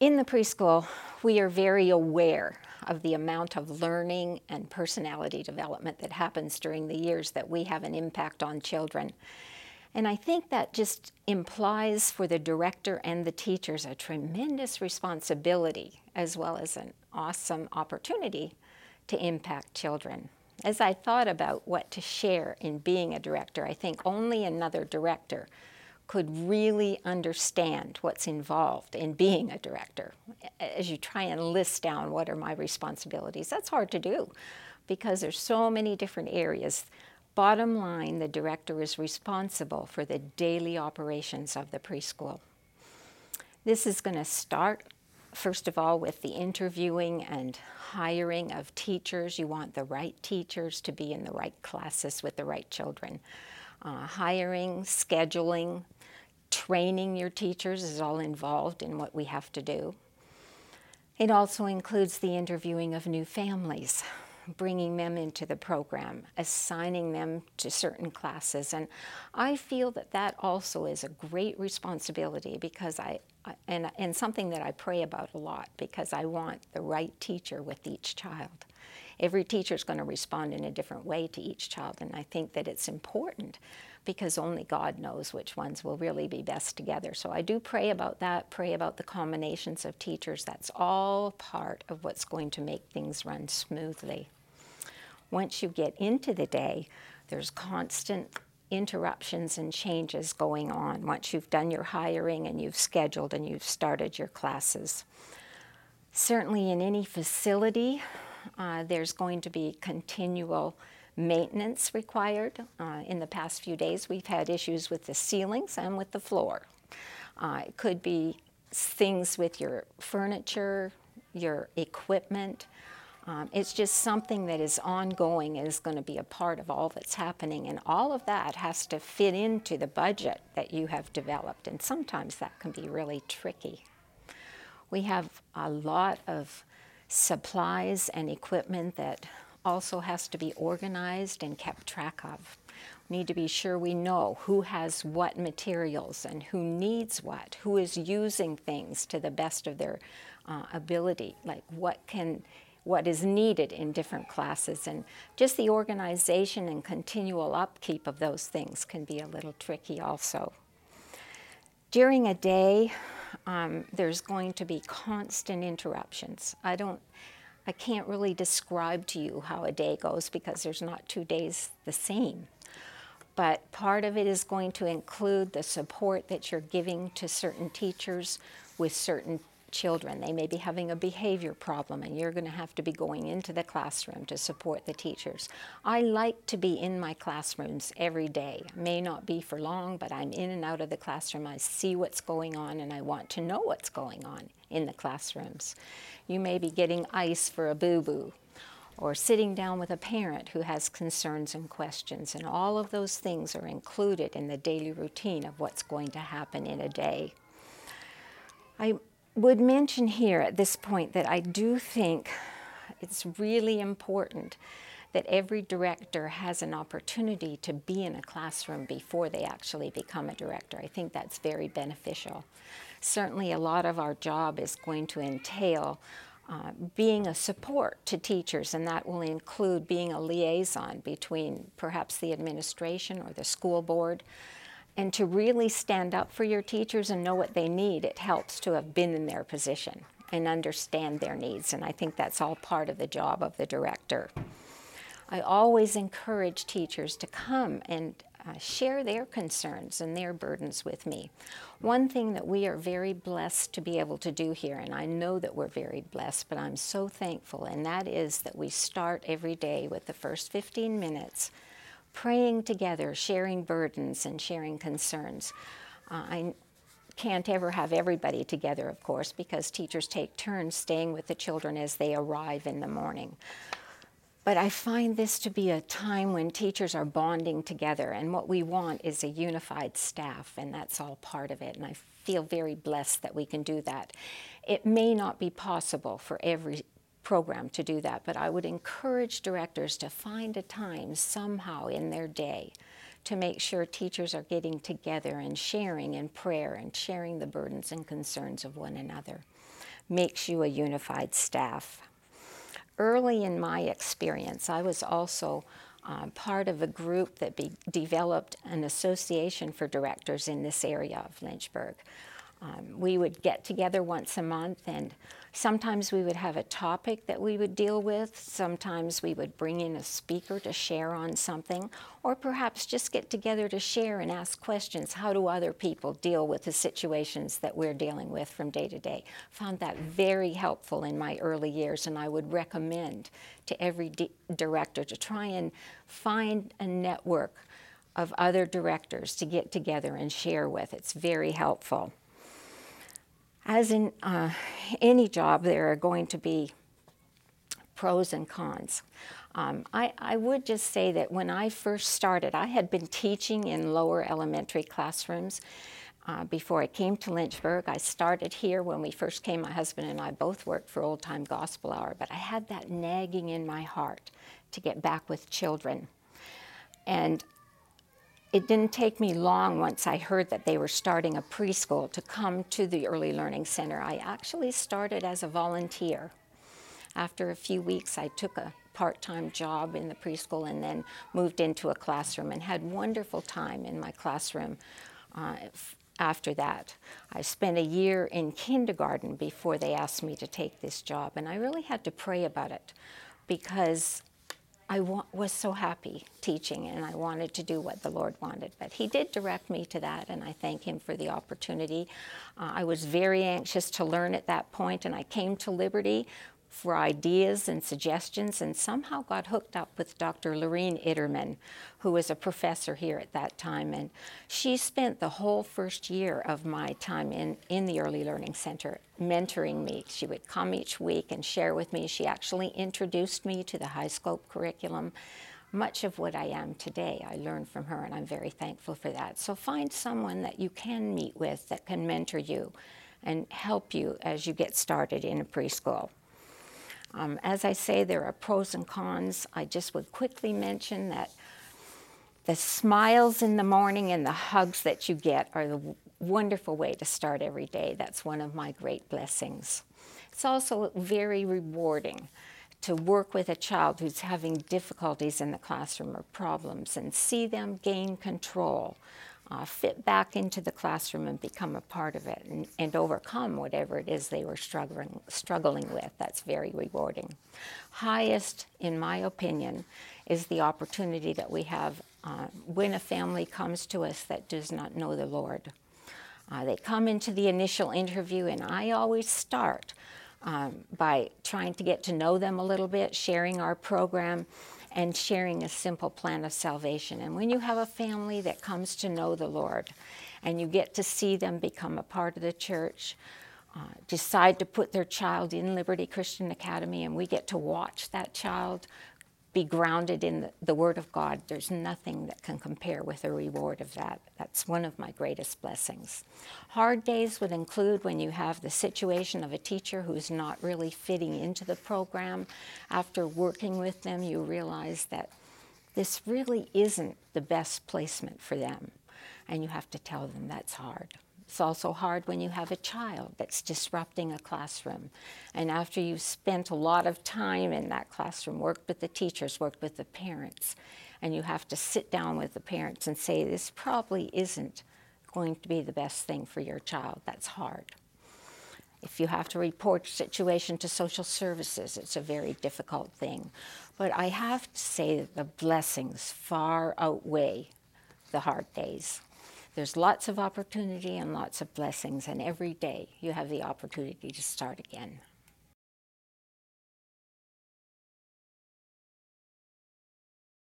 In the preschool, we are very aware of the amount of learning and personality development that happens during the years that we have an impact on children. And I think that just implies for the director and the teachers a tremendous responsibility as well as an awesome opportunity to impact children. As I thought about what to share in being a director, I think only another director could really understand what's involved in being a director. As you try and list down what are my responsibilities, that's hard to do because there's so many different areas. Bottom line, the director is responsible for the daily operations of the preschool. This is going to start first of all, with the interviewing and hiring of teachers, you want the right teachers to be in the right classes with the right children. Uh, hiring, scheduling, training your teachers is all involved in what we have to do. It also includes the interviewing of new families, bringing them into the program, assigning them to certain classes. And I feel that that also is a great responsibility because I, and, and something that I pray about a lot because I want the right teacher with each child. Every teacher is going to respond in a different way to each child, and I think that it's important because only God knows which ones will really be best together. So I do pray about that, pray about the combinations of teachers. That's all part of what's going to make things run smoothly. Once you get into the day, there's constant interruptions and changes going on once you've done your hiring and you've scheduled and you've started your classes. Certainly, in any facility, uh, there's going to be continual maintenance required. Uh, in the past few days, we've had issues with the ceilings and with the floor. Uh, it could be things with your furniture, your equipment, um, it's just something that is ongoing and is going to be a part of all that's happening. And all of that has to fit into the budget that you have developed. And sometimes that can be really tricky. We have a lot of supplies and equipment that also has to be organized and kept track of. We need to be sure we know who has what materials and who needs what, who is using things to the best of their uh, ability, like what can what is needed in different classes. And just the organization and continual upkeep of those things can be a little tricky also. During a day, um, there's going to be constant interruptions. I don't, I can't really describe to you how a day goes because there's not two days the same. But part of it is going to include the support that you're giving to certain teachers with certain children. They may be having a behavior problem, and you're going to have to be going into the classroom to support the teachers. I like to be in my classrooms every day. May not be for long, but I'm in and out of the classroom. I see what's going on, and I want to know what's going on in the classrooms. You may be getting ice for a boo boo. Or sitting down with a parent who has concerns and questions, and all of those things are included in the daily routine of what's going to happen in a day. I would mention here at this point that I do think it's really important that every director has an opportunity to be in a classroom before they actually become a director. I think that's very beneficial. Certainly, a lot of our job is going to entail uh, being a support to teachers, and that will include being a liaison between perhaps the administration or the school board and to really stand up for your teachers and know what they need, it helps to have been in their position and understand their needs. And I think that's all part of the job of the director. I always encourage teachers to come and uh, share their concerns and their burdens with me. One thing that we are very blessed to be able to do here, and I know that we're very blessed, but I'm so thankful, and that is that we start every day with the first 15 minutes praying together, sharing burdens and sharing concerns. Uh, I can't ever have everybody together, of course, because teachers take turns staying with the children as they arrive in the morning. But I find this to be a time when teachers are bonding together, and what we want is a unified staff, and that's all part of it. And I feel very blessed that we can do that. It may not be possible for every program to do that, but I would encourage directors to find a time somehow in their day to make sure teachers are getting together and sharing in prayer and sharing the burdens and concerns of one another. makes you a unified staff. Early in my experience, I was also um, part of a group that be, developed an association for directors in this area of Lynchburg. Um, we would get together once a month, and sometimes we would have a topic that we would deal with. Sometimes we would bring in a speaker to share on something, or perhaps just get together to share and ask questions. How do other people deal with the situations that we're dealing with from day to day? Found that very helpful in my early years, and I would recommend to every director to try and find a network of other directors to get together and share with. It's very helpful as in uh, any job, there are going to be pros and cons. Um, I, I, would just say that when I first started, I had been teaching in lower elementary classrooms uh, before I came to Lynchburg. I started here when we first came. My husband and I both worked for Old Time Gospel Hour, but I had that nagging in my heart to get back with children. And it didn't take me long once I heard that they were starting a preschool to come to the Early Learning Center. I actually started as a volunteer. After a few weeks, I took a part time job in the preschool and then moved into a classroom and had wonderful time in my classroom. Uh, after that. I spent a year in kindergarten before they asked me to take this job, and I really had to pray about it because I wa- was so happy teaching and I wanted to do what the Lord wanted. But He did direct me to that, and I thank Him for the opportunity. Uh, I was very anxious to learn at that point, and I came to Liberty for ideas and suggestions and somehow got hooked up with Dr. Lorene Itterman, who was a professor here at that time. And she spent the whole first year of my time in, in the Early Learning Center mentoring me. She would come each week and share with me. She actually introduced me to the high scope curriculum. Much of what I am today, I learned from her, and I'm very thankful for that. So find someone that you can meet with that can mentor you and help you as you get started in a preschool. Um, as I say, there are pros and cons. I just would quickly mention that the smiles in the morning and the hugs that you get are the wonderful way to start every day. That's one of my great blessings. It's also very rewarding to work with a child who's having difficulties in the classroom or problems and see them gain control uh, fit back into the classroom and become a part of it and, and overcome whatever it is they were struggling, struggling with. That's very rewarding. Highest, in my opinion, is the opportunity that we have uh, when a family comes to us that does not know the Lord. Uh, they come into the initial interview, and I always start um, by trying to get to know them a little bit, sharing our program, and sharing a simple plan of salvation. And when you have a family that comes to know the Lord and you get to see them become a part of the church, uh, decide to put their child in Liberty Christian Academy, and we get to watch that child be grounded in the, the, Word of God. There's nothing that can compare with the reward of that. That's one of my greatest blessings. Hard days would include when you have the situation of a teacher who's not really fitting into the program. After working with them, you realize that this really isn't the best placement for them, and you have to tell them that's hard. It's also hard when you have a child that's disrupting a classroom. And after you've spent a lot of time in that classroom, worked with the teachers, worked with the parents, and you have to sit down with the parents and say, this probably isn't going to be the best thing for your child. That's hard. If you have to report a situation to social services, it's a very difficult thing. But I have to say that the blessings far outweigh the hard days. There's lots of opportunity and lots of blessings, and every day you have the opportunity to start again.